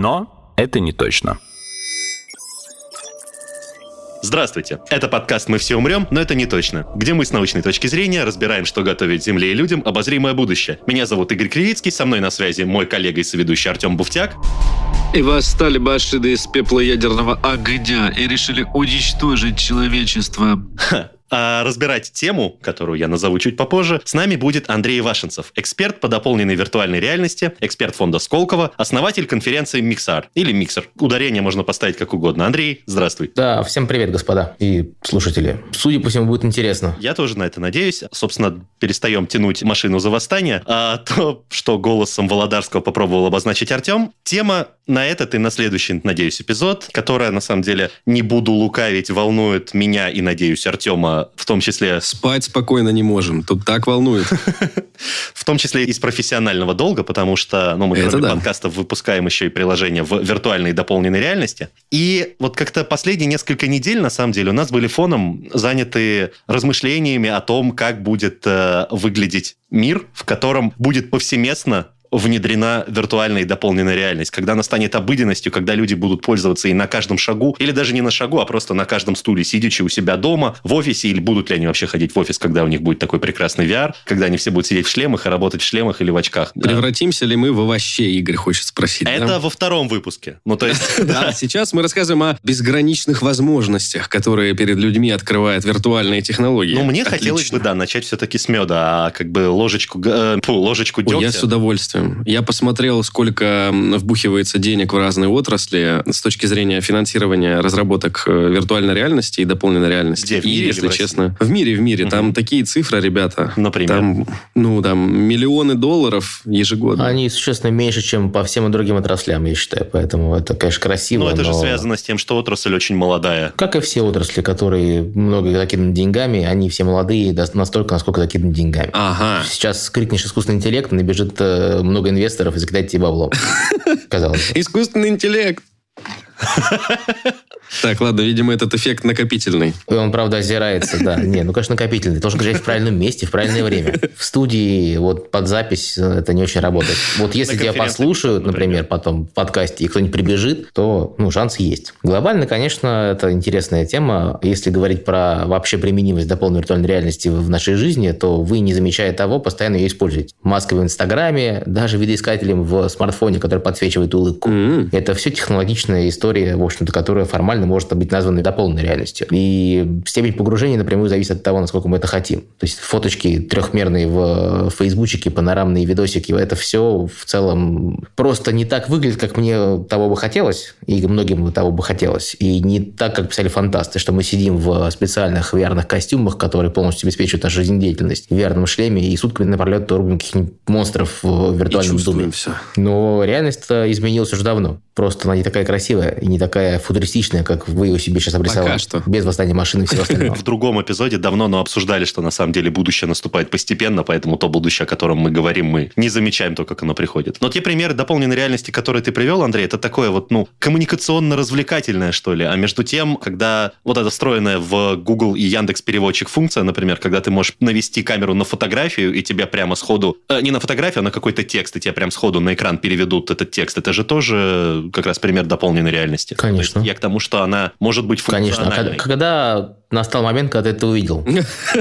Но это не точно. Здравствуйте. Это подкаст «Мы все умрем, но это не точно», где мы с научной точки зрения разбираем, что готовит Земле и людям обозримое будущее. Меня зовут Игорь Кривицкий, со мной на связи мой коллега и соведущий Артем Буфтяк. И восстали башиды из пепла ядерного огня и решили уничтожить человечество. Ха. А разбирать тему, которую я назову чуть попозже, с нами будет Андрей Вашенцев, эксперт по дополненной виртуальной реальности, эксперт фонда Сколково, основатель конференции Миксар или Миксер. Ударение можно поставить как угодно. Андрей, здравствуй. Да, всем привет, господа и слушатели. Судя по всему, будет интересно. Я тоже на это надеюсь. Собственно, перестаем тянуть машину за восстание. А то, что голосом Володарского попробовал обозначить Артем, тема на этот и на следующий, надеюсь, эпизод, которая, на самом деле, не буду лукавить, волнует меня и, надеюсь, Артема в том числе... Спать спокойно не можем, тут так волнует. В том числе из профессионального долга, потому что ну, мы кроме подкастов выпускаем еще и приложения в виртуальной и дополненной реальности. И вот как-то последние несколько недель, на самом деле, у нас были фоном заняты размышлениями о том, как будет э, выглядеть мир, в котором будет повсеместно внедрена виртуальная и дополненная реальность, когда она станет обыденностью, когда люди будут пользоваться и на каждом шагу, или даже не на шагу, а просто на каждом стуле, сидячи у себя дома, в офисе, или будут ли они вообще ходить в офис, когда у них будет такой прекрасный VR, когда они все будут сидеть в шлемах и работать в шлемах или в очках. Да. Превратимся ли мы в овощей, Игорь хочет спросить. да? Это во втором выпуске. Ну, то есть... Да, сейчас мы рассказываем о безграничных возможностях, которые перед людьми открывает виртуальные технологии. Ну, мне хотелось бы, да, начать все-таки с меда, а как бы ложечку, э, фу, ложечку дегтя. я с удовольствием. Я посмотрел, сколько вбухивается денег в разные отрасли с точки зрения финансирования разработок э, виртуальной реальности и дополненной реальности. Где, в И, мире или если в честно, в мире, в мире. Там такие цифры, ребята. Например? Там, ну, там миллионы долларов ежегодно. Они существенно меньше, чем по всем другим отраслям, я считаю. Поэтому это, конечно, красиво. Ну, это же но- связано с тем, что отрасль очень молодая. Как и все отрасли, которые много закиданы деньгами, они все молодые настолько, насколько закиданы деньгами. Ага. Сейчас крикнешь искусственный интеллект, набежит э, много инвесторов и закидает тебе баблом. Казалось. Искусственный интеллект. Так, ладно, видимо, этот эффект накопительный. Он, правда, озирается, да. Не, ну, конечно, накопительный. Должен лежать в правильном месте, в правильное время. В студии, вот под запись э, это не очень работает. Вот если тебя послушают, например. потом в подкасте, и кто-нибудь прибежит, то, ну, шанс есть. Глобально, конечно, это интересная тема. Если говорить про вообще применимость дополненной виртуальной реальности в нашей жизни, то вы, не замечая того, постоянно ее используете. Маской в Инстаграме, даже видоискателем в смартфоне, который подсвечивает улыбку. Это все технологичная история, в общем-то, которая формально может быть названа дополненной реальностью. И степень погружения напрямую зависит от того, насколько мы это хотим. То есть фоточки трехмерные в фейсбучике, панорамные видосики, это все в целом просто не так выглядит, как мне того бы хотелось, и многим того бы хотелось. И не так, как писали фантасты, что мы сидим в специальных VR костюмах, которые полностью обеспечивают нашу жизнедеятельность, в VR шлеме, и сутками напролет рубим каких-нибудь монстров в виртуальном доме. Но реальность-то изменилась уже давно. Просто она не такая красивая и не такая футуристичная, как вы ее себе сейчас обрисовали. Пока что. Без восстания машины и всего остального. В другом эпизоде давно, но обсуждали, что на самом деле будущее наступает постепенно, поэтому то будущее, о котором мы говорим, мы не замечаем то, как оно приходит. Но те примеры дополненной реальности, которые ты привел, Андрей, это такое вот, ну, коммуникационно-развлекательное, что ли. А между тем, когда вот эта встроенная в Google и Яндекс переводчик функция, например, когда ты можешь навести камеру на фотографию, и тебя прямо сходу, э, не на фотографию, а на какой-то текст, и тебя прям сходу на экран переведут этот текст, это же тоже как раз пример дополненной реальности. Конечно. То есть я к тому, что она может быть Конечно. А функциональной. когда, когда настал момент, когда ты это увидел?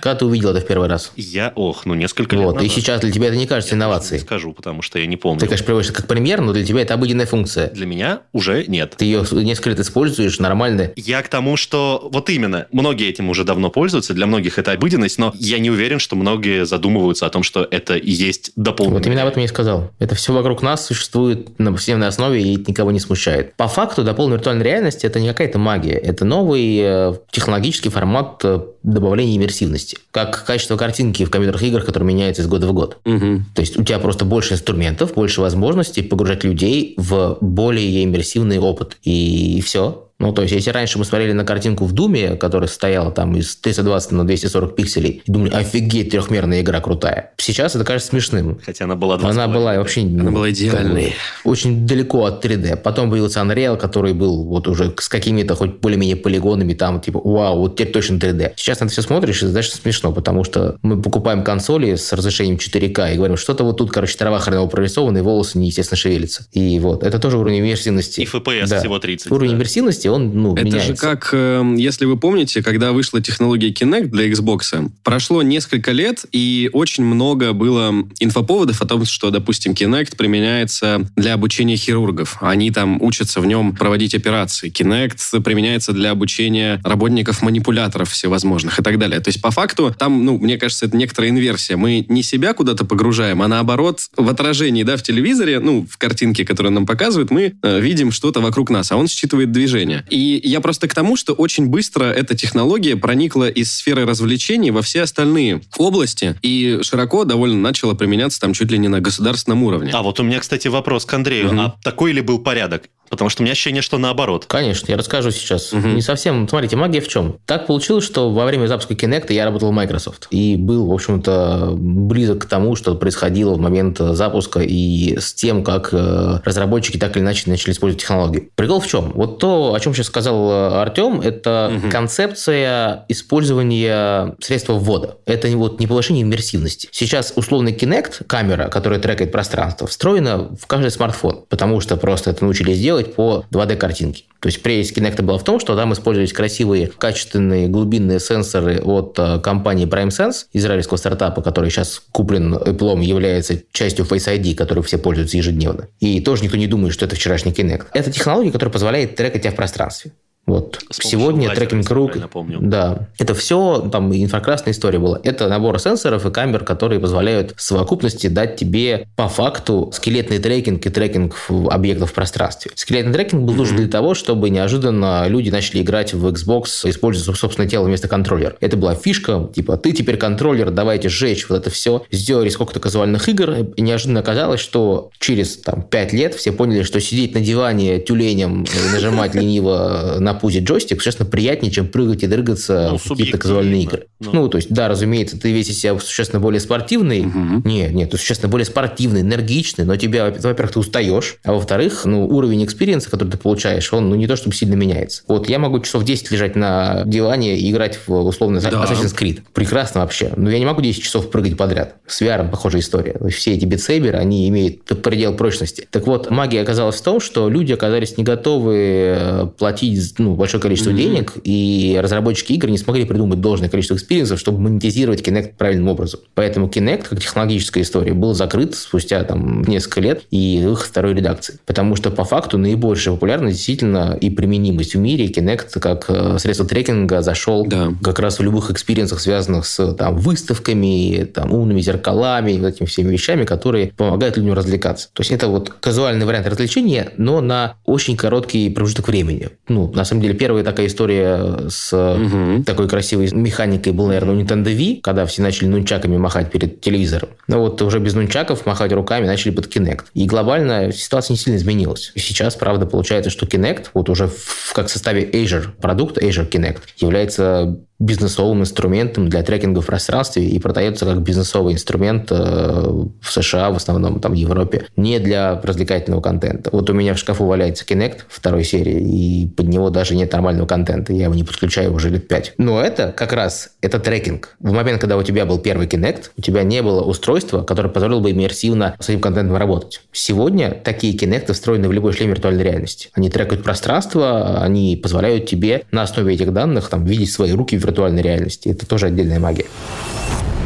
Когда ты увидел это в первый раз? Я, ох, ну несколько лет Вот. И назад. сейчас для тебя это не кажется Не инновацией. скажу, потому что я не помню. Ты, конечно, приводишь как пример, но для тебя это обыденная функция. Для меня уже нет. Ты ее несколько лет используешь, нормально. Я к тому, что вот именно, многие этим уже давно пользуются, для многих это обыденность, но я не уверен, что многие задумываются о том, что это и есть дополненная. Вот именно об этом я и сказал. Это все вокруг нас существует на повседневной основе и никого не смущает. По факту дополненная виртуальная реальность – это не какая-то магия. Это новые э, технологии, технологический формат э, добавления иммерсивности. Как качество картинки в компьютерных играх, которые меняются из года в год. Угу. То есть у тебя просто больше инструментов, больше возможностей погружать людей в более иммерсивный опыт. И все. Ну, то есть, если раньше мы смотрели на картинку в Думе, которая состояла там из 320 на 240 пикселей, и думали, офигеть, трехмерная игра крутая. Сейчас это кажется смешным. Хотя она была Она была вообще... Она была идеальной. Очень далеко от 3D. Потом появился Unreal, который был вот уже с какими-то хоть более-менее полигонами, там, типа, вау, вот теперь точно 3D. Сейчас на это все смотришь, и знаешь, смешно, потому что мы покупаем консоли с разрешением 4К и говорим, что-то вот тут, короче, трава хреново прорисована, и волосы неестественно шевелятся. И вот, это тоже уровень иммерсивности. И FPS Да. всего 30. Уровень да. иммерсивности, он, ну, Это меняется. же как, э, если вы помните, когда вышла технология Kinect для Xbox, прошло несколько лет, и очень много было инфоповодов о том, что, допустим, Kinect применяется для обучения хирургов. Они там учатся в нем проводить операции. Kinect применяется для обучения работников-манипуляторов всевозможных и так далее. То есть, по факту, там, ну, мне кажется, это некоторая инверсия. Мы не себя куда-то погружаем, а наоборот, в отражении, да, в телевизоре, ну, в картинке, которую нам показывают, мы э, видим что-то вокруг нас, а он считывает движение. И я просто к тому, что очень быстро эта технология проникла из сферы развлечений во все остальные области и широко довольно начала применяться там чуть ли не на государственном уровне. А вот у меня, кстати, вопрос к Андрею. Мгм. А такой ли был порядок? Потому что у меня ощущение, что наоборот. Конечно, я расскажу сейчас. Мгм. Не совсем. Смотрите, магия в чем? Так получилось, что во время запуска Kinect я работал в Microsoft. И был, в общем-то, близок к тому, что происходило в момент запуска и с тем, как э, разработчики так или иначе начали использовать технологии. Прикол в чем? Вот то, о чем сейчас сказал э, Артем, это Мгм. концепция использования средства ввода. Это вот, не повышение иммерсивности. Сейчас условный Kinect, камера, которая трекает пространство, встроена в каждый смартфон, потому что просто это научились делать по 2D-картинке. То есть прелесть Kinect была в том, что там использовались красивые, качественные глубинные сенсоры от э, компании PrimeSense, израильского стартапа, который сейчас куплен Apple, является частью Face ID, которой все пользуются ежедневно. И тоже никто не думает, что это вчерашний Kinect. Это технология, которая позволяет трекать тебя в пространстве. Вот. С Сегодня трекинг рук... помню. Да. Это все, там, инфракрасная история была. Это набор сенсоров и камер, которые позволяют в совокупности дать тебе по факту скелетный трекинг и трекинг объектов в пространстве. Скелетный трекинг был нужен для того, чтобы неожиданно люди начали играть в Xbox, используя собственное тело вместо контроллера. Это была фишка, типа, ты теперь контроллер, давайте сжечь вот это все. Сделали сколько-то казуальных игр, и неожиданно оказалось, что через там, 5 лет все поняли, что сидеть на диване тюленем и нажимать лениво на пузе джойстик, существенно приятнее, чем прыгать и дрыгаться Ну, в какие-то казуальные игры. субъективно. Ну, то есть, да, разумеется, ты весь из себя существенно более спортивный. Мгм. Нет, нет, ты существенно более спортивный, энергичный, но тебя, во-первых, ты устаешь, а во-вторых, ну, уровень experience а, который ты получаешь, он, ну, не то чтобы сильно меняется. Вот я могу часов 10 лежать на диване и играть в условно Да. Assassin's Creed. Прекрасно вообще. Но я не могу 10 часов прыгать подряд. С VR похожая история. Все эти Beat Saber ы, они имеют предел прочности. Так вот, магия оказалась в том, что люди оказались не готовы э, платить ну, большое количество Мгм. денег, и разработчики игр не смогли придумать должное количество experience ов, чтобы монетизировать Kinect правильным образом. Поэтому Kinect, как технологическая история, был закрыт спустя там, несколько лет и выход второй редакции. Потому что по факту наибольшая популярность действительно и применимость в мире Kinect как э, средство трекинга зашел Да. как раз в любых experience ах, связанных с там, выставками, там, умными зеркалами и вот этими всеми вещами, которые помогают людям развлекаться. То есть это вот казуальный вариант развлечения, но на очень короткий промежуток времени. Ну, на самом деле, первая такая история с Мгм. такой красивой механикой был, наверное, у Nintendo Wii, когда все начали нунчаками махать перед телевизором. Но вот уже без нунчаков махать руками начали под Kinect. И глобально ситуация не сильно изменилась. Сейчас, правда, получается, что Kinect, вот уже в, как в составе Azure продукт, Azure Kinect, является бизнесовым инструментом для трекинга в пространстве и продается как бизнесовый инструмент э, в США, в основном там в Европе, не для развлекательного контента. Вот у меня в шкафу валяется Kinect второй серии, и под него даже нет нормального контента, я его не подключаю уже лет пять. Но это как раз, это трекинг. В момент, когда у тебя был первый Kinect, у тебя не было устройства, которое позволило бы иммерсивно с этим контентом работать. Сегодня такие Kinect встроены в любой шлем виртуальной реальности. Они трекают пространство, они позволяют тебе на основе этих данных там, видеть свои руки в виртуальной реальности. Это тоже отдельная магия.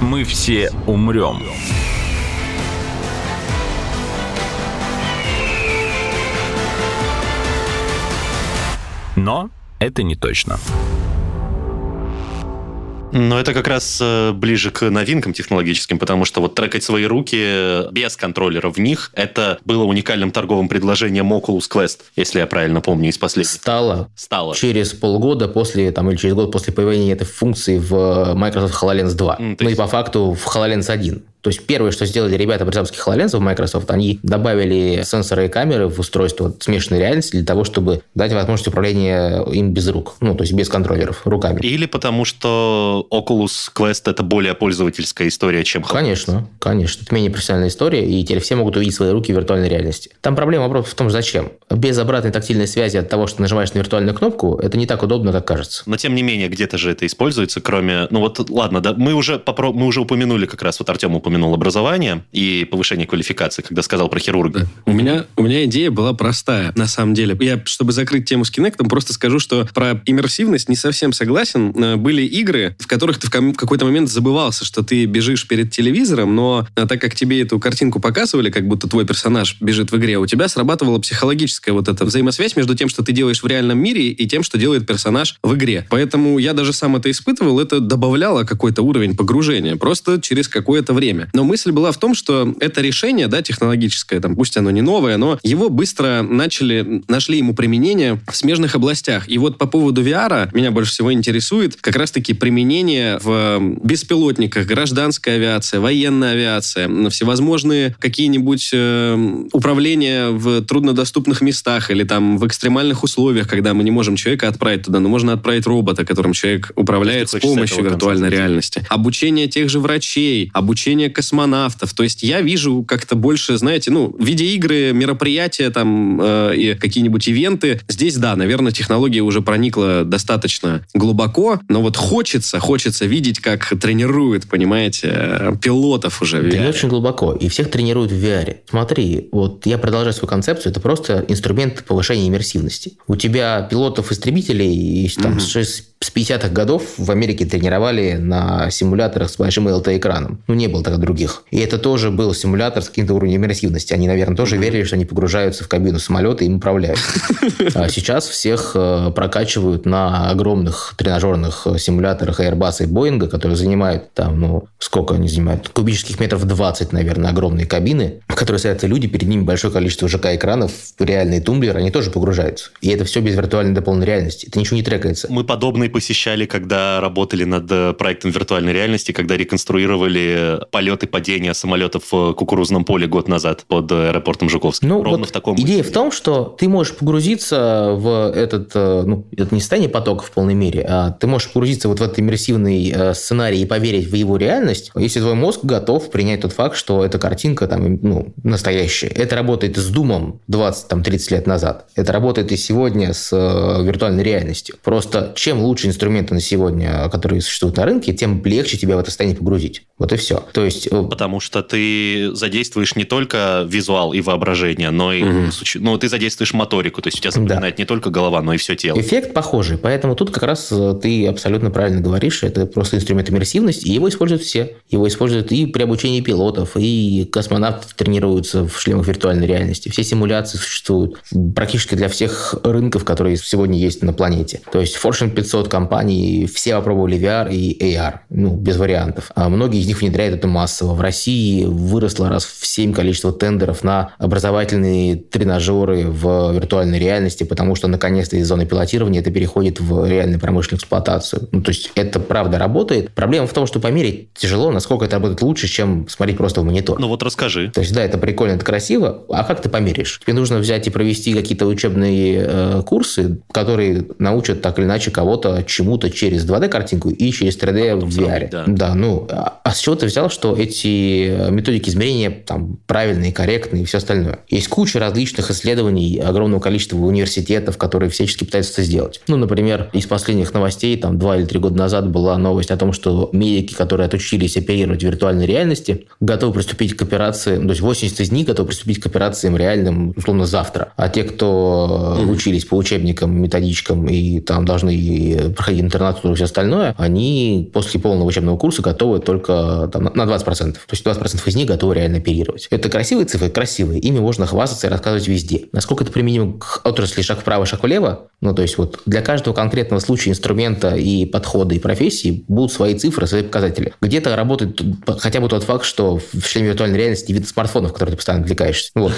Мы все умрем. Но это не точно. Но это как раз э, ближе к новинкам технологическим, потому что вот трекать свои руки без контроллера в них, это было уникальным торговым предложением Oculus Quest, если я правильно помню, из последних. Стало. Стало. Через полгода после, там, или через год после появления этой функции в Microsoft HoloLens 2. Mm, ну есть... и по факту в HoloLens 1. То есть первое, что сделали ребята запуске HoloLens в Microsoft, они добавили сенсоры и камеры в устройство смешанной реальности для того, чтобы дать возможность управления им без рук. Ну, то есть без контроллеров, руками. Или потому что Oculus Quest это более пользовательская история, чем HoloLens. Конечно, конечно. Это менее профессиональная история, и теперь все могут увидеть свои руки в виртуальной реальности. Там проблема просто в том, зачем. Без обратной тактильной связи от того, что нажимаешь на виртуальную кнопку, это не так удобно, как кажется. Но тем не менее, где-то же это используется, кроме... Ну вот, ладно, да, мы уже, попро... мы уже упомянули как раз, вот Артем упомянул образование и повышение квалификации, когда сказал про хирурга. У меня, у меня идея была простая, на самом деле. Я, чтобы закрыть тему с Kinect, просто скажу, что про иммерсивность не совсем согласен. Э, были игры, в которых ты в какой-то момент забывался, что ты бежишь перед телевизором, но э, так как тебе эту картинку показывали, как будто твой персонаж бежит в игре, у тебя срабатывала психологическая вот эта взаимосвязь между тем, что ты делаешь в реальном мире, и тем, что делает персонаж в игре. Поэтому я даже сам это испытывал, это добавляло какой-то уровень погружения, просто через какое-то время. Но мысль была в том, что это решение, да, технологическое, там, пусть оно не новое, но его быстро начали, нашли ему применение в смежных областях. И вот по поводу VR меня больше всего интересует как раз-таки применение в беспилотниках, гражданская авиация, военная авиация, всевозможные какие-нибудь э, управления в труднодоступных местах или там в экстремальных условиях, когда мы не можем человека отправить туда, но можно отправить робота, которым человек управляет с помощью виртуальной реальности. Обучение тех же врачей, обучение космонавтов. То есть я вижу как-то больше, знаете, ну, видеоигры, мероприятия там э, и какие-нибудь ивенты. Здесь, да, наверное, технология уже проникла достаточно глубоко, но вот хочется, хочется видеть, как тренируют, понимаете, пилотов уже в VR. Не очень глубоко. И всех тренируют в VR. Смотри, вот я продолжаю свою концепцию, это просто инструмент повышения иммерсивности. У тебя пилотов-истребителей там, угу. с с 50-х годов в Америке тренировали на симуляторах с большим LT-экраном. Ну, не было тогда других. И это тоже был симулятор с каким-то уровнем иммерсивности. Они, наверное, тоже mm-hmm. верили, что они погружаются в кабину самолета и им управляют. А сейчас всех э, прокачивают на огромных тренажерных симуляторах Airbus и Boeing, которые занимают там, ну, сколько они занимают? Кубических метров 20, наверное, огромные кабины, в которые садятся люди, перед ними большое количество ЖК-экранов, реальный тумблер, они тоже погружаются. И это все без виртуальной дополненной реальности. Это ничего не трекается. Мы подобные посещали, когда работали над э, проектом виртуальной реальности, когда реконструировали полеты падения самолетов в кукурузном поле год назад под аэропортом Жуковский. Ну, Ровно вот в таком идея в том, что ты можешь погрузиться в этот, э, ну, это не состояние потока в полной мере, а ты можешь погрузиться вот в этот иммерсивный э, сценарий и поверить в его реальность, если твой мозг готов принять тот факт, что эта картинка там, ну, настоящая. Это работает с Думом 20-30 лет назад. Это работает и сегодня с виртуальной реальностью. Просто чем лучше лучшие инструменты на сегодня, которые существуют на рынке, тем легче тебя в это состояние погрузить. Вот и все. То есть... Э, Потому что ты задействуешь не только визуал и воображение, но и... Угу. Ну, ты задействуешь моторику, то есть у тебя запоминает да. не только голова, но и все тело. Эффект похожий, поэтому тут как раз э, ты абсолютно правильно говоришь, это просто инструмент иммерсивности, и его используют все. Его используют и при обучении пилотов, и космонавты тренируются в шлемах виртуальной реальности. Все симуляции существуют практически для всех рынков, которые сегодня есть на планете. То есть Fortune 500 компаний все попробовали VR и AR, ну, без вариантов. А многие из них внедряют это массово. В России выросло раз в 7 количество тендеров на образовательные тренажеры в виртуальной реальности, потому что наконец-то из зоны пилотирования это переходит в реальную промышленную эксплуатацию. Ну, то есть это правда работает. Проблема в том, что померить тяжело, насколько это работает лучше, чем смотреть просто в монитор. Ну вот расскажи. То есть да, это прикольно, это красиво, а как ты померишь? Тебе нужно взять и провести какие-то учебные э, курсы, которые научат так или иначе кого-то чему-то через 2D-картинку и через 3D а в VR. Да. да, ну, а, а с чего ты взял, что эти э, методики измерения там правильные, корректные и все остальное? Есть куча различных исследований огромного количества университетов, которые всячески пытаются это сделать. Ну, например, из последних новостей, там, два или три года назад была новость о том, что медики, которые отучились оперировать в виртуальной реальности, готовы приступить к операции, то есть 80 из них готовы приступить к операциям реальным, условно, завтра. А те, кто mm-hmm. учились по учебникам, методичкам и там должны проходить интернатуру и все остальное, они после полного учебного курса готовы только там, на 20%. То есть 20% из них готовы реально оперировать. Это красивые цифры, красивые. Ими можно хвастаться и рассказывать везде. Насколько это применимо к отрасли шаг вправо, шаг влево? Ну, то есть вот для каждого конкретного случая инструмента и подхода и профессии будут свои цифры, свои показатели. Где-то работает хотя бы тот факт, что в шлеме виртуальной реальности вид смартфонов, в который ты постоянно отвлекаешься. Вот.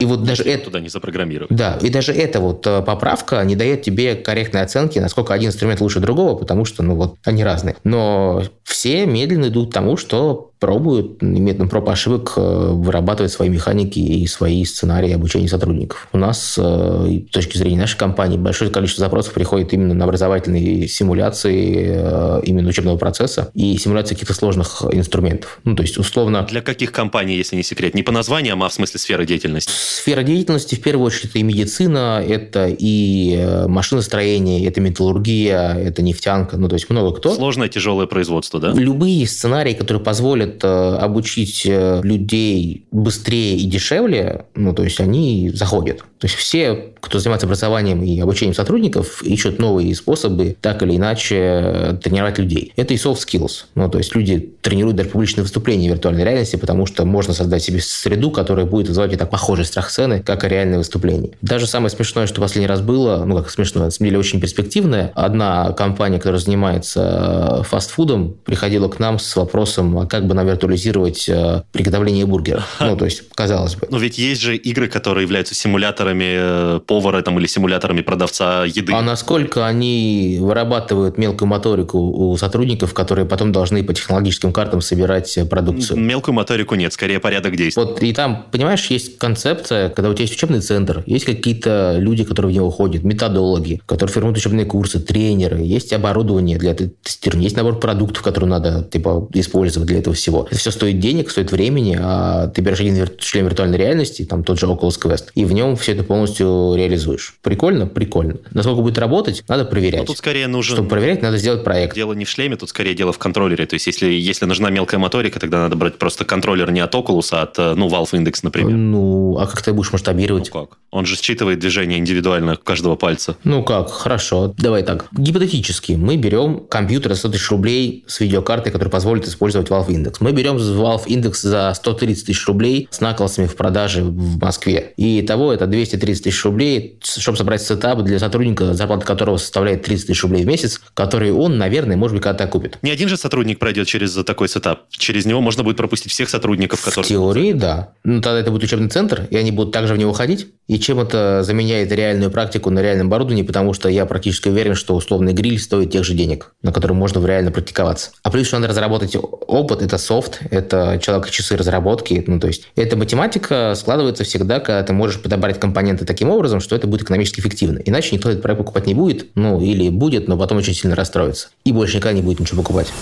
И вот даже это... Туда не запрограммировать. Да, и даже эта вот э, поправка не дает тебе корректной оценки, насколько один инструмент лучше другого, потому что, ну вот, они разные. Но все медленно идут к тому, что пробуют методом проб ошибок э, вырабатывать свои механики и свои сценарии обучения сотрудников. У нас, э, с точки зрения нашей компании, большое количество запросов приходит именно на образовательные симуляции э, именно учебного процесса и симуляции каких-то сложных инструментов. Ну, то есть, условно... Для каких компаний, если не секрет? Не по названиям, а в смысле сферы деятельности? Сфера деятельности, в первую очередь, это и медицина, это и машиностроение, это металлургия, это нефтянка, ну, то есть много кто. Сложное, тяжелое производство, да? Любые сценарии, которые позволят позволит э, обучить э, людей быстрее и дешевле, ну, то есть они заходят. То есть все, кто занимается образованием и обучением сотрудников, ищут новые способы так или иначе э, тренировать людей. Это и soft skills. Ну, то есть люди тренируют даже публичные выступления в виртуальной реальности, потому что можно создать себе среду, которая будет вызывать и так похожий страх сцены, как и реальное выступление. Даже самое смешное, что последний раз было, ну как смешное, на самом деле очень перспективное, одна компания, которая занимается фастфудом, приходила к нам с вопросом, а как бы нам виртуализировать э, приготовление бургера. Ну, то есть, казалось бы. Но ведь есть же игры, которые являются симуляторами э, повара там, или симуляторами продавца еды. А насколько они вырабатывают мелкую моторику у сотрудников, которые потом должны по технологическим картам собирать продукцию? Мелкую моторику нет, скорее порядок действий. Вот и там, понимаешь, есть концепция, когда у тебя есть учебный центр, есть какие-то люди, которые в него ходят, методологи, которые формируют учебные курсы, тренеры, есть оборудование для тестирования, есть набор продуктов, которые надо типа, использовать для этого всего всего. Это все стоит денег, стоит времени, а ты берешь один член виртуальной реальности, там тот же Oculus Quest, и в нем все это полностью реализуешь. Прикольно? Прикольно. Насколько будет работать, надо проверять. Но тут скорее нужен... Чтобы проверять, надо сделать проект. Дело не в шлеме, тут скорее дело в контроллере. То есть, если, если нужна мелкая моторика, тогда надо брать просто контроллер не от Oculus, а от, ну, Valve Index, например. Ну, а как ты будешь масштабировать? Ну как? Он же считывает движение индивидуально каждого пальца. Ну как? Хорошо. Давай так. Гипотетически мы берем компьютер за 100 тысяч рублей с видеокартой, которая позволит использовать Valve Index. Мы берем Valve Index за 130 тысяч рублей с наклонцами в продаже в Москве. И того это 230 тысяч рублей, чтобы собрать сетап для сотрудника, зарплата которого составляет 30 тысяч рублей в месяц, который он, наверное, может быть, когда-то купит. Не один же сотрудник пройдет через такой setup. Через него можно будет пропустить всех сотрудников, которые... В теории, да. Ну, тогда это будет учебный центр, и они будут также в него ходить. И чем это заменяет реальную практику на реальном оборудовании, потому что я практически уверен, что условный гриль стоит тех же денег, на котором можно реально практиковаться. А плюс еще надо разработать опыт, это софт, это человек-часы разработки. Ну, то есть эта математика складывается всегда, когда ты можешь подобрать компоненты таким образом, что это будет экономически эффективно. Иначе никто этот проект покупать не будет, ну или будет, но потом очень сильно расстроится. И больше никогда не будет ничего покупать.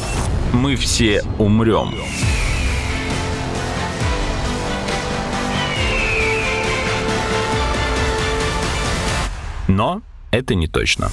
Мы все умрем. Но это не точно.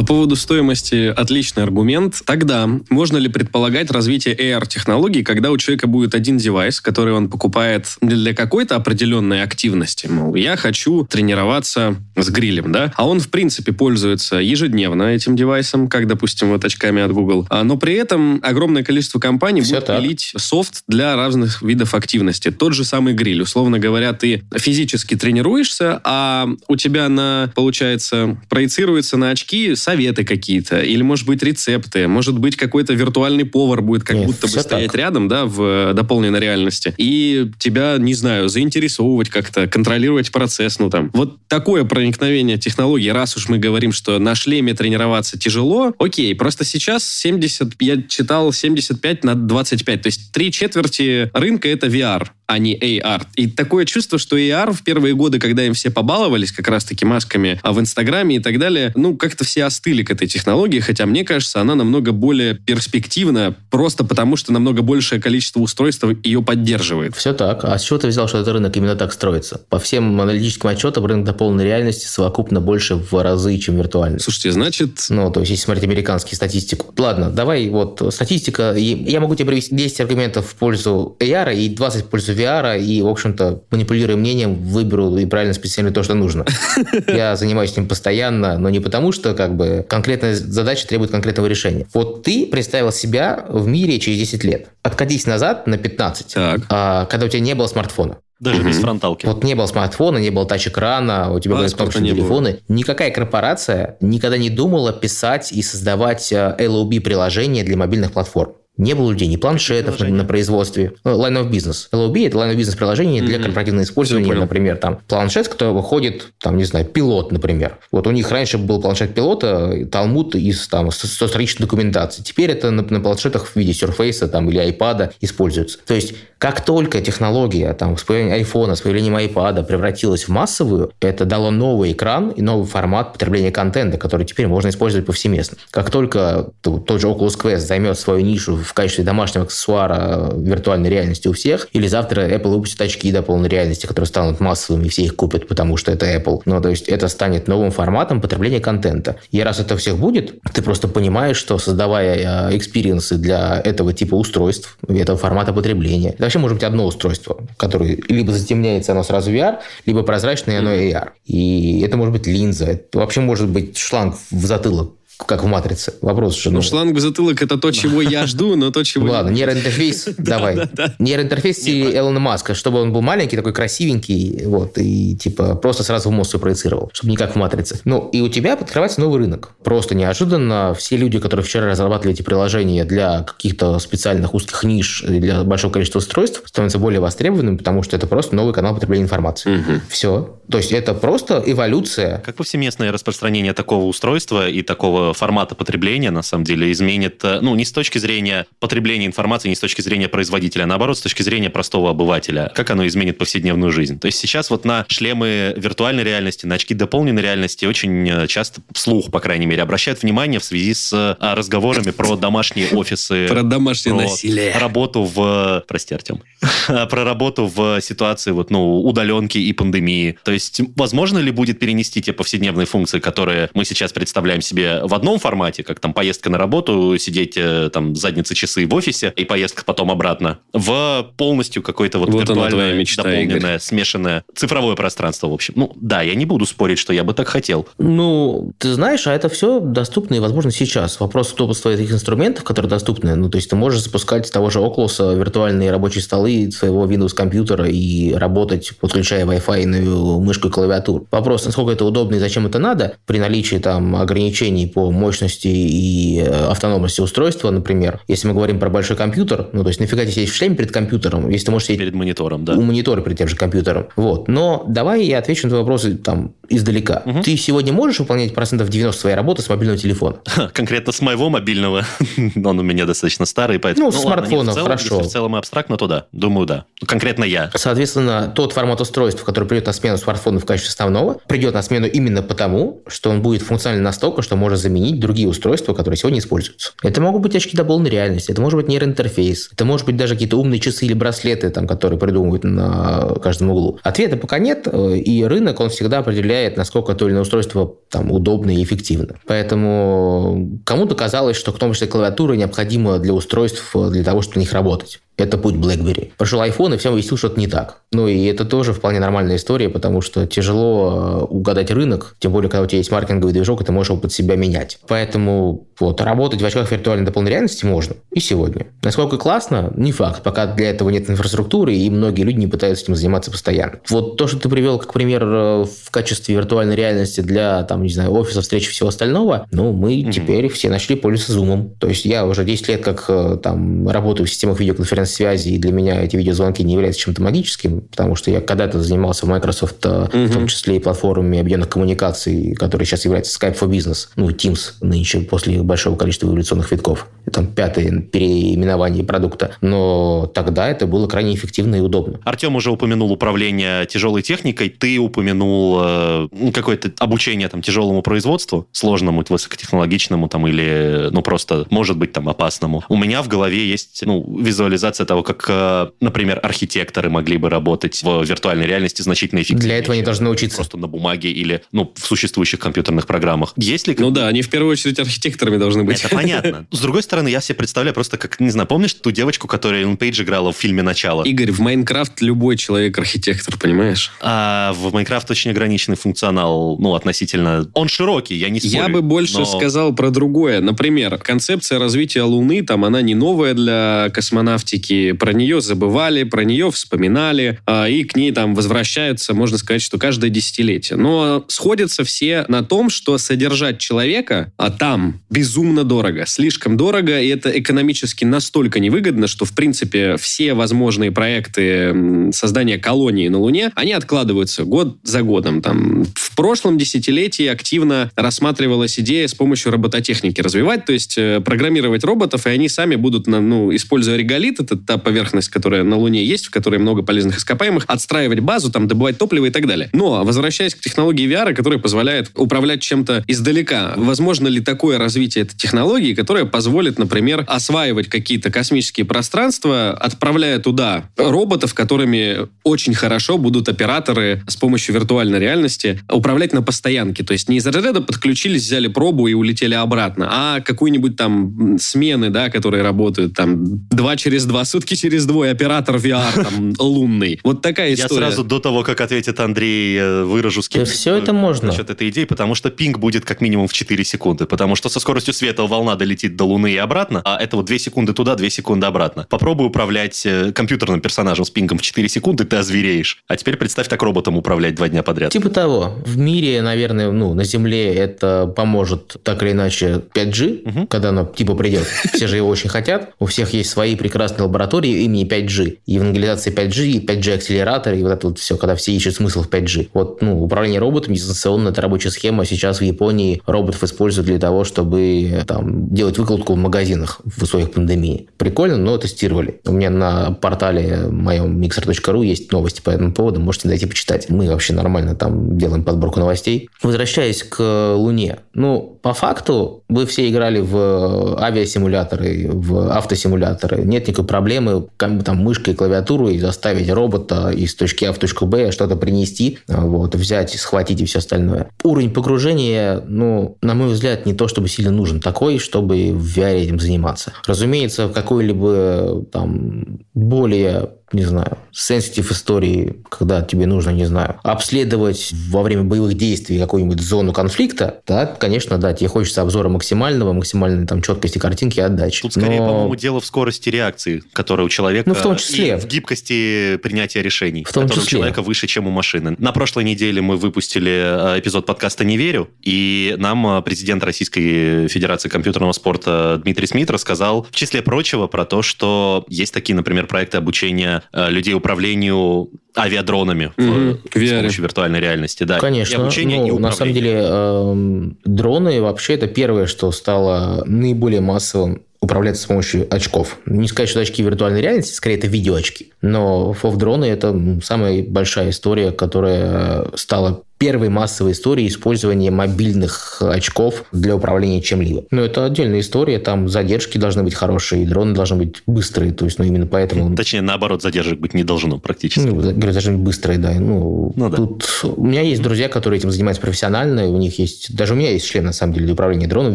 По поводу стоимости отличный аргумент. Тогда можно ли предполагать развитие AR-технологий, когда у человека будет один девайс, который он покупает для какой-то определенной активности? Мол, я хочу тренироваться с грилем, да? А он, в принципе, пользуется ежедневно этим девайсом, как, допустим, вот очками от Google. А, но при этом огромное количество компаний Все будет так. пилить софт для разных видов активности. Тот же самый гриль. Условно говоря, ты физически тренируешься, а у тебя на, получается, проецируется на очки советы какие-то, или, может быть, рецепты, может быть, какой-то виртуальный повар будет как Нет, будто бы стоять так. рядом, да, в э, дополненной реальности, и тебя, не знаю, заинтересовывать как-то, контролировать процесс, ну там. Вот такое проникновение технологий, раз уж мы говорим, что на шлеме тренироваться тяжело, окей, просто сейчас 70, я читал 75 на 25, то есть три четверти рынка это VR а не AR. И такое чувство, что AR в первые годы, когда им все побаловались как раз-таки масками а в Инстаграме и так далее, ну, как-то все остыли к этой технологии, хотя мне кажется, она намного более перспективна, просто потому что намного большее количество устройств ее поддерживает. Все так. А с чего ты взял, что этот рынок именно так строится? По всем аналитическим отчетам рынок до полной реальности совокупно больше в разы, чем виртуальный. Слушайте, значит... Ну, то есть, если смотреть американские статистику. Ладно, давай вот статистика. Я могу тебе привести 10 аргументов в пользу AR и 20 в пользу VR, и, в общем-то, манипулируя мнением, выберу и правильно специально то, что нужно. Я занимаюсь этим постоянно, но не потому, что как бы конкретная задача требует конкретного решения. Вот ты представил себя в мире через 10 лет. Откатись назад на 15, Так. а, когда у тебя не было смартфона. Даже без Мгм. фронталки. Вот не было смартфона, не было тач-экрана, у тебя были Паспорта кнопочные не было. телефоны. Никакая корпорация никогда не думала писать и создавать э, LOB-приложения для мобильных платформ. Не было людей ни планшетов на, на производстве. Ну, Line of Business. LOB – это Line of Business приложение для Мгм. корпоративного использования. Например, там планшет, который выходит, там, не знаю, пилот, например. Вот у них раньше был планшет пилота, Талмуд из там 100-страничной документации. Теперь это на, на планшетах в виде Surface там, или iPad используется. То есть, как только технология там, с появлением айфона, с появлением iPad превратилась в массовую, это дало новый экран и новый формат потребления контента, который теперь можно использовать повсеместно. Как только тот же Oculus Quest займет свою нишу в качестве домашнего аксессуара виртуальной реальности у всех, или завтра Apple выпустит очки до полной реальности, которые станут массовыми, и все их купят, потому что это Apple. Ну, то есть это станет новым форматом потребления контента. И раз это всех будет, ты просто понимаешь, что создавая э, experience ы для этого типа устройств, этого формата потребления, вообще может быть одно устройство, которое либо затемняется, оно сразу VR, либо прозрачное, оно AR. И это может быть линза, это вообще может быть шланг в затылок, как в «Матрице». Вопрос же, Ну, шланг в затылок это то, чего я жду, но то, чего... Ладно, нейроинтерфейс, давай. Нейроинтерфейс стиле Элона Маска, чтобы он был маленький, такой красивенький, вот, и типа просто сразу в мозг все проецировал, чтобы не как в «Матрице». Ну, и у тебя открывается новый рынок. Просто неожиданно все люди, которые вчера разрабатывали эти приложения для каких-то специальных узких ниш, и для большого количества устройств, становятся более востребованными, потому что это просто новый канал потребления информации. Все. То есть это просто эволюция Как повсеместное распространение такого устройства и такого формата потребления, на самом деле, изменит, э, ну, не с точки зрения потребления информации, не с точки зрения производителя, а наоборот, с точки зрения простого обывателя. Как оно изменит повседневную жизнь. То есть сейчас вот на шлемы виртуальной реальности, на очки дополненной реальности очень э, часто, вслух, по крайней мере, обращают внимание в связи с э, разговорами про домашние офисы. Про домашнее про насилие. работу в... Прости, Артем. про работу в ситуации вот, ну, удаленки и пандемии. То есть, возможно ли будет перенести те повседневные функции, которые мы сейчас представляем себе в одном формате, как там поездка на работу, сидеть э, там задницы часы в офисе и поездка потом обратно, в полностью какое-то вот, Вот виртуальное, твоя мечта, дополненное, смешанное цифровое пространство, в общем. Ну, да, я не буду спорить, что я бы так хотел. Ну, ты знаешь, а это все доступно и возможно сейчас. Вопрос удобства этих инструментов, которые доступны. Ну, то есть ты можешь запускать с того же Oculus виртуальные рабочие столы своего Windows компьютера и работать, подключая Wi-Fi мышку и клавиатуру. Вопрос, насколько это удобно и зачем это надо, при наличии там ограничений по мощности и э, автономности устройства, например. Если мы говорим про большой компьютер, ну, то есть нафига тебе сидеть в шлеме перед компьютером, если ты можешь сидеть Перед монитором, да. у монитора перед тем же компьютером. Вот. Но давай я отвечу на твои вопросы там издалека. Ты сегодня можешь выполнять процентов 90 своей работы с мобильного телефона? Конкретно с моего мобильного, он у меня достаточно старый, поэтому... Ну, нет, смартфона, хорошо. Если в целом и абстрактно, то да. Думаю, да. Конкретно я. Соответственно, тот формат устройства, который придет на смену смартфона в качестве основного, придет на смену именно потому, что он будет функционален настолько, что может заменить другие устройства, которые сегодня используются. Это могут быть очки дополненной реальности, это может быть нейроинтерфейс, это может быть даже какие-то умные часы или браслеты, там, которые придумывают на каждом углу. Ответа пока нет, э, и рынок, он всегда определяет, насколько то или иное устройство там, удобно и эффективно. Поэтому кому-то казалось, что кнопочная клавиатура необходима для устройств, э, для того, чтобы на них работать. Это путь BlackBerry. Прошел iPhone, и всем выяснил, что это не так. Ну, и это тоже вполне нормальная история, потому что тяжело э, угадать рынок, тем более, когда у тебя есть маркетинговый движок, и ты можешь его под себя менять. Поэтому вот, работать в очках виртуальной дополненной реальности можно. И сегодня. Насколько классно, не факт. Пока для этого нет инфраструктуры, и многие люди не пытаются этим заниматься постоянно. Вот то, что ты привел как пример э, в качестве виртуальной реальности для, там, не знаю, офиса, встречи и всего остального, ну, мы теперь все начали пользоваться Zoom. То есть я уже 10 лет как э, там работаю в системах видеоконференц-связи, и для меня эти видеозвонки не являются чем-то магическим, потому что я когда-то занимался в Microsoft, э, в том числе и платформами объединенных коммуникаций, которые сейчас являются Skype for Business, ну, Teams нынче после большого количества эволюционных витков. Там пятое переименование продукта. Но тогда это было крайне эффективно и удобно. Артем уже упомянул управление тяжелой техникой, ты упомянул э, ну, какое-то обучение там тяжелому производству, сложному, высокотехнологичному там или, ну, просто, может быть, там опасному. У меня в голове есть, ну, визуализация визуализация того, как, э, например, архитекторы могли бы работать в виртуальной реальности значительно эффективнее. Для этого они должны учиться. Просто на бумаге или ну, в существующих компьютерных программах. Есть ли... Ну да, они в первую очередь архитекторами должны быть. Это понятно. С другой стороны, я себе представляю просто как, не знаю, помнишь ту девочку, которая Эллен Пейдж играла в фильме «Начало»? Игорь, в Майнкрафт любой человек архитектор, понимаешь? А в Майнкрафт очень ограниченный функционал, ну, относительно... Он широкий, я не спорю. Я бы больше но... сказал про другое. Например, концепция развития Луны, там, она не новая для космонавтики. Про нее забывали, про нее вспоминали, а, и к ней там возвращаются, можно сказать, что каждое десятилетие. Но сходятся все на том, что содержать человека а там безумно дорого, слишком дорого, и это экономически настолько невыгодно, что, в принципе, все возможные проекты создания колонии на Луне, они откладываются год за годом. Там, в прошлом десятилетии активно рассматривалась идея с помощью робототехники развивать, то есть э, программировать роботов, и они сами будут, ну, используя реголит, это та поверхность, которая на Луне есть, в которой много полезных ископаемых, отстраивать базу, там, добывать топливо и так далее. Но, возвращаясь к технологии VR, которая позволяет управлять чем-то издалека, возможно ли такое развитие этой технологии, которая позволит, например, осваивать какие-то космические пространства, отправляя туда роботов, которыми очень хорошо будут операторы с помощью виртуальной реальности управлять на постоянке. То есть не из разряда подключились, взяли пробу и улетели обратно, а какую-нибудь там смены, да, которые работают там два через два, сутки через двое, оператор VR там лунный. Вот такая история. Я сразу до того, как ответит Андрей, э, выражу скепсис. Все это можно. Насчет этой идеи, потому что пинг будет как минимум в 4 секунды, потому что со скоростью света волна долетит до Луны и обратно, а это вот 2 секунды туда, 2 секунды обратно. Попробуй управлять э, компьютерным персонажем с пингом в 4 секунды, ты озвереешь. А теперь представь так роботом управлять два дня подряд. Типа того. В мире, наверное, ну, на Земле это поможет так или иначе 5G, угу. когда оно типа придет. Все же его очень хотят. У всех есть свои прекрасные лаборатории имени 5G. И евангелизация 5G, и 5G-акселератор, и вот это вот все, когда все ищут смысл в 5G. Вот, ну, управление роботом дистанционно, это рабочая схема. Сейчас в Японии роботов используют для того, чтобы там делать выкладку в магазинах в условиях пандемии. Прикольно, но тестировали. У меня на портале моем mixer.ru есть новости по этому поводу, можете зайти почитать. Мы вообще нормально там делаем подборку новостей. Возвращаясь к Луне. Ну, по факту, вы все играли в авиасимуляторы, в автосимуляторы. Нет никакой проблемы там мышкой и клавиатурой заставить робота из точки А в точку Б что-то принести, вот, взять, схватить и все остальное. Уровень погружения, ну, на мой взгляд, не то чтобы сильно нужен такой, чтобы в VR этим заниматься. Разумеется, какой-либо там более не знаю, сенситив истории, когда тебе нужно, не знаю, обследовать во время боевых действий какую-нибудь зону конфликта, да, конечно, да, тебе хочется обзора максимального, максимальной там четкости картинки и отдачи. Тут скорее, Но... по-моему, дело в скорости реакции, которая у человека... Ну, в том числе. И в гибкости принятия решений, в том числе. у человека выше, чем у машины. На прошлой неделе мы выпустили э, эпизод подкаста «Не верю», и нам э, президент Российской Федерации компьютерного спорта Дмитрий Смит рассказал, в числе прочего, про то, что есть такие, например, проекты обучения Э, людей управлению авиадронами mm-hmm. в, с помощью виртуальной реальности. Да. Конечно. И обучение, ну, и на самом деле э, дроны вообще это первое, что стало наиболее массовым управляться с помощью очков. Не сказать, что очки виртуальной реальности, скорее это видеоочки. Но FOV-дроны – это самая большая история, которая стала первой массовой истории использования мобильных очков для управления чем-либо. Но это отдельная история, там задержки должны быть хорошие, и дроны должны быть быстрые, то есть, ну, именно поэтому... Точнее, наоборот, задержек быть не должно практически. Ну, говорю, должны быть быстрые, да. Ну, ну да. тут у меня есть друзья, которые этим занимаются профессионально, и у них есть... Даже у меня есть шлем, на самом деле, для управления дроном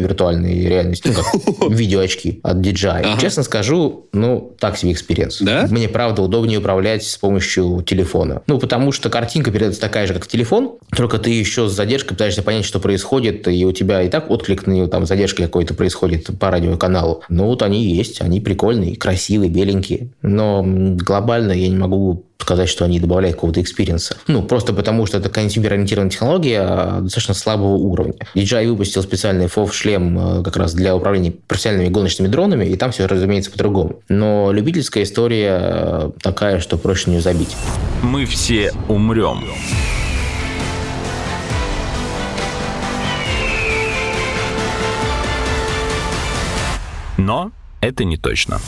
виртуальной реальностью, как видеоочки от DJI. Честно скажу, ну, так себе experience. Да? Мне, правда, удобнее управлять с помощью телефона. Ну, потому что картинка передается такая же, как в телефон, только ты еще с задержкой пытаешься понять, что происходит, и у тебя и так отклик на там задержка какой-то происходит по радиоканалу. Ну, вот они есть, они прикольные, красивые, беленькие. Но глобально я не могу сказать, что они добавляют какого-то experience а. Ну, просто потому, что это consumer-ориентированная технология а, достаточно слабого уровня. DJI выпустил специальный FPV-шлем э, как раз для управления профессиональными гоночными дронами, и там все, разумеется, по-другому. Но любительская история э, такая, что проще не забить. Мы все умрем. Но это не точно.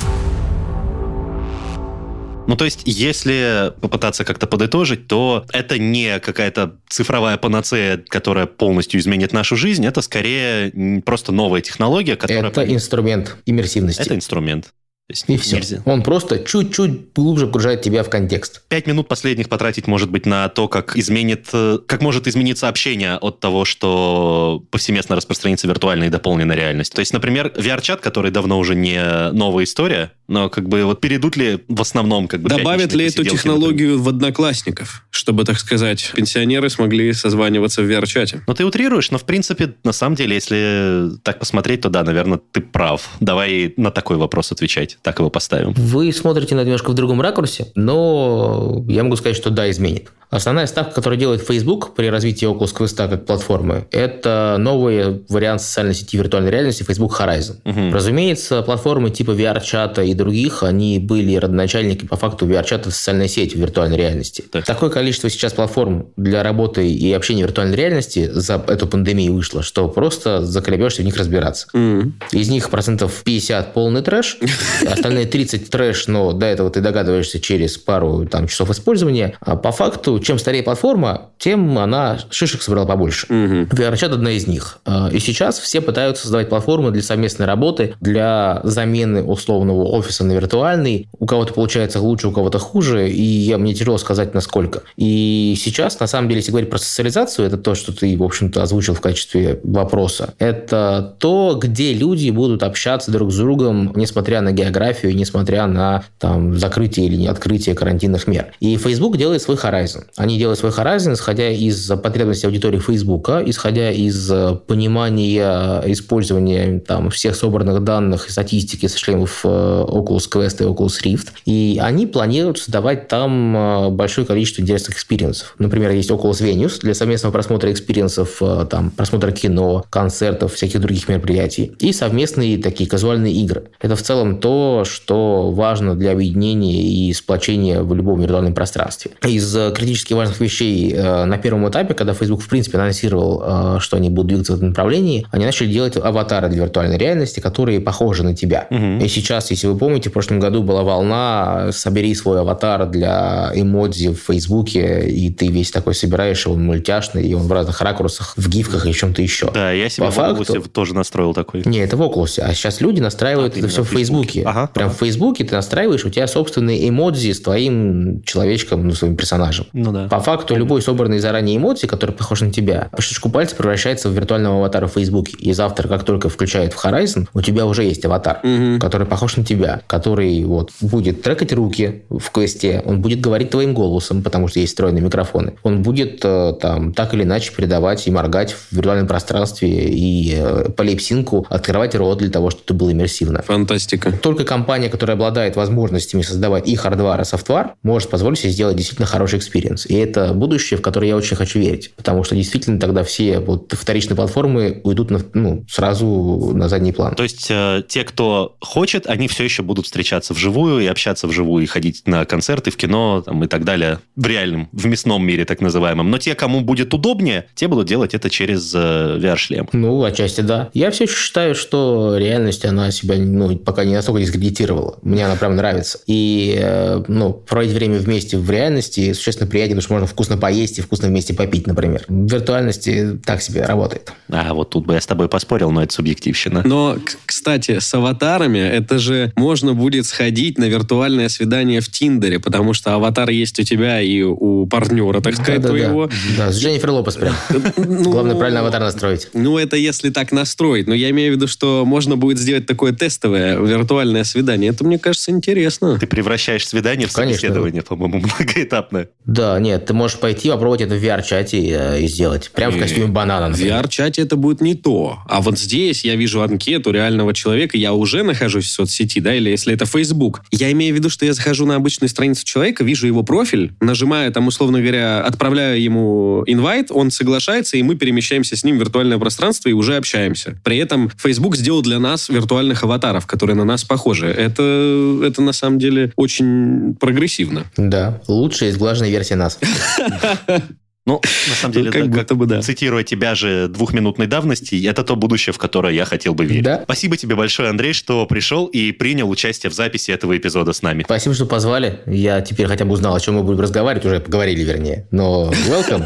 Ну, то есть, если попытаться как-то подытожить, то это не какая-то цифровая панацея, которая полностью изменит нашу жизнь, это скорее просто новая технология, которая... Это инструмент иммерсивности. Это инструмент. То есть И все. нельзя. Он просто чуть-чуть глубже погружает тебя в контекст. Пять минут последних потратить, может быть, на то, как изменит, э, как может измениться общение от того, что повсеместно распространится виртуальная и дополненная реальность. То есть, например, VR-чат, который давно уже не новая история, но как бы вот перейдут ли в основном как бы Добавят ли эту технологию в Одноклассников, чтобы, так сказать, пенсионеры смогли созваниваться в VR-чате? Ну, ты утрируешь, но, в принципе, на самом деле, если так посмотреть, то да, наверное, ты прав. Давай на такой вопрос отвечать. Так его поставим. Вы смотрите на немножко в другом ракурсе, но я могу сказать, что да, изменит. Основная ставка, которую делает Facebook при развитии Oculus Quest как платформы, это новый вариант социальной сети виртуальной реальности Facebook Horizon. Мгм. Разумеется, платформы типа VR-чата и других, они были родоначальники по факту VR-чата в социальной сети в виртуальной реальности. Так. Такое количество сейчас платформ для работы и общения в виртуальной реальности за эту пандемию вышло, что просто заколебешься в них разбираться. М. Из них процентов 50 полный трэш, остальные 30 трэш, но до этого ты догадываешься через пару там, часов использования. А по факту, чем старее платформа, тем она шишек собрала побольше. Мгм. VRChat одна из них. А, И сейчас все пытаются создавать платформы для совместной работы, для замены условного офиса на виртуальный. У кого-то получается лучше, у кого-то хуже, и я, мне тяжело сказать, насколько. И сейчас, на самом деле, если говорить про социализацию, это то, что ты, в общем-то, озвучил в качестве вопроса. Это то, где люди будут общаться друг с другом, несмотря на географию, несмотря на там, закрытие или не открытие карантинных мер. И Facebook делает свой Horizon. Они делают свой Horizon, исходя из потребностей аудитории Facebook, исходя из э, понимания использования там, всех собранных данных и статистики со шлемов э, Oculus Quest и Oculus Rift. И они планируют создавать там э, большое количество интересных experience ов. Например, есть Oculus Venues для совместного просмотра experience ов, э, там, просмотра кино, концертов, всяких других мероприятий. И совместные такие казуальные игры. Это в целом то, что важно для объединения и сплочения в любом виртуальном пространстве. Из э, критически важных вещей на первом этапе, когда Facebook в принципе анонсировал, что они будут двигаться в этом направлении, они начали делать аватары для виртуальной реальности, которые похожи на тебя. Мгм. И сейчас, если вы помните, в прошлом году была волна «собери свой аватар для эмодзи в Фейсбуке», и ты весь такой собираешь, и он мультяшный, и он в разных ракурсах, в гифках и чем-то еще. Да, я себе По в факту- Oculus тоже настроил такой. Не, это в Oculus. А сейчас люди настраивают А, это все в Фейсбуке. Ага, Прям ага. в Фейсбуке ты настраиваешь, у тебя собственные эмодзи с твоим человечком, ну, своим персонажем. Ну да. По факту, любой собранный заранее эмодзи, который похож на тебя, по щелчку пальца превращается в виртуального аватара в Фейсбуке. И завтра, как только включают в Horizon, у тебя уже есть аватар, Мгм. который похож на тебя, который вот будет трекать руки в квесте, он будет говорить твоим голосом, потому что есть встроенные микрофоны. Он будет э, там так или иначе передавать и моргать в виртуальном пространстве и э, по lip sync у открывать рот для того, чтобы это было иммерсивно. Фантастика. Только компания, которая обладает возможностями создавать и hardware, и software, может позволить себе сделать действительно хороший experience. И это будущее, в которое я очень хочу верить. Потому что действительно тогда все вот вторичные платформы уйдут на, ну, сразу на задний план. То есть э, те, кто хочет, они все еще будут встречаться вживую и общаться вживую, и ходить на концерты, в кино там, и так далее, в реальном, в мясном мире так называемом. Но те, кому будет удобнее, те будут делать это через э, VR-шлем. Ну, отчасти да. Я все еще считаю, что реальность, она себя ну, пока не настолько дискредитировала. Мне она прям нравится. И э, ну, проводить время вместе в реальности существенно приятнее, потому что можно вкусно поесть и вкусно вместе попить, например. В виртуальности так себе работает. А вот тут бы я с тобой поспорил, но это субъективщина. Но, кстати, с аватарами это же можно будет сходить на виртуальное свидание в Тиндере, потому что аватар есть у тебя и у партнера, так сказать, Да-да-да. твоего. Да, с Дженнифер Лопес прям. Ну, Главное правильно аватар настроить. Ну, это если так настроить. Но я имею в виду, что можно будет сделать такое тестовое виртуальное свидание. Это, мне кажется, интересно. Ты превращаешь свидание в Конечно. собеседование, по-моему, многоэтапное. Да, нет, ты можешь пойти попробовать это в VR-чате э, и сделать. Прям в костюме банана, В. VR-чате это будет не то. А вот здесь я вижу анкету реального человека, я уже нахожусь в соцсети, да, или если это Facebook. Я имею в виду, что я захожу на обычную страницу человека, вижу его профиль, нажимаю там, условно говоря, отправляю ему инвайт, он соглашается, и мы перемещаемся с ним в виртуальное пространство и уже общаемся. При этом Facebook сделал для нас виртуальных аватаров, которые на нас похожи. Это, это на самом деле очень прогрессивно. Да, лучшая из глаженной версии нас. Ну, на самом деле, как да, будто бы да. цитируя тебя же двухминутной давности, это то будущее, в которое я хотел бы верить. Да. Спасибо тебе большое, Андрей, что пришел и принял участие в записи этого эпизода с нами. Спасибо, что позвали. Я теперь хотя бы узнал, о чем мы будем разговаривать. Уже поговорили, вернее. Но welcome.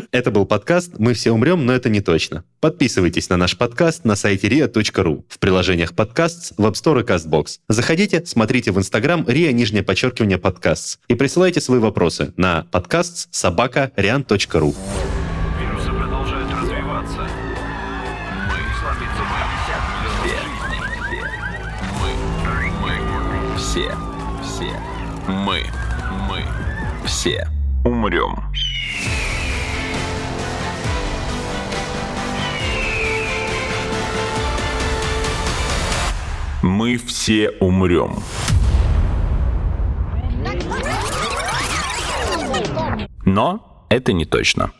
Это был подкаст «Мы все умрем, но это не точно». Подписывайтесь на наш подкаст на сайте ria.ru, в приложениях подкаст, в App Store и CastBox. Заходите, смотрите в Instagram ria, нижнее подчеркивание подкаст и присылайте свои вопросы на подкаст собака rian.ru. Вирусы продолжают развиваться. Мы слабится мы. Все. Мы. Мы. Все. Все. Мы. Мы. Все. Умрем. Мы все умрем. Но это не точно.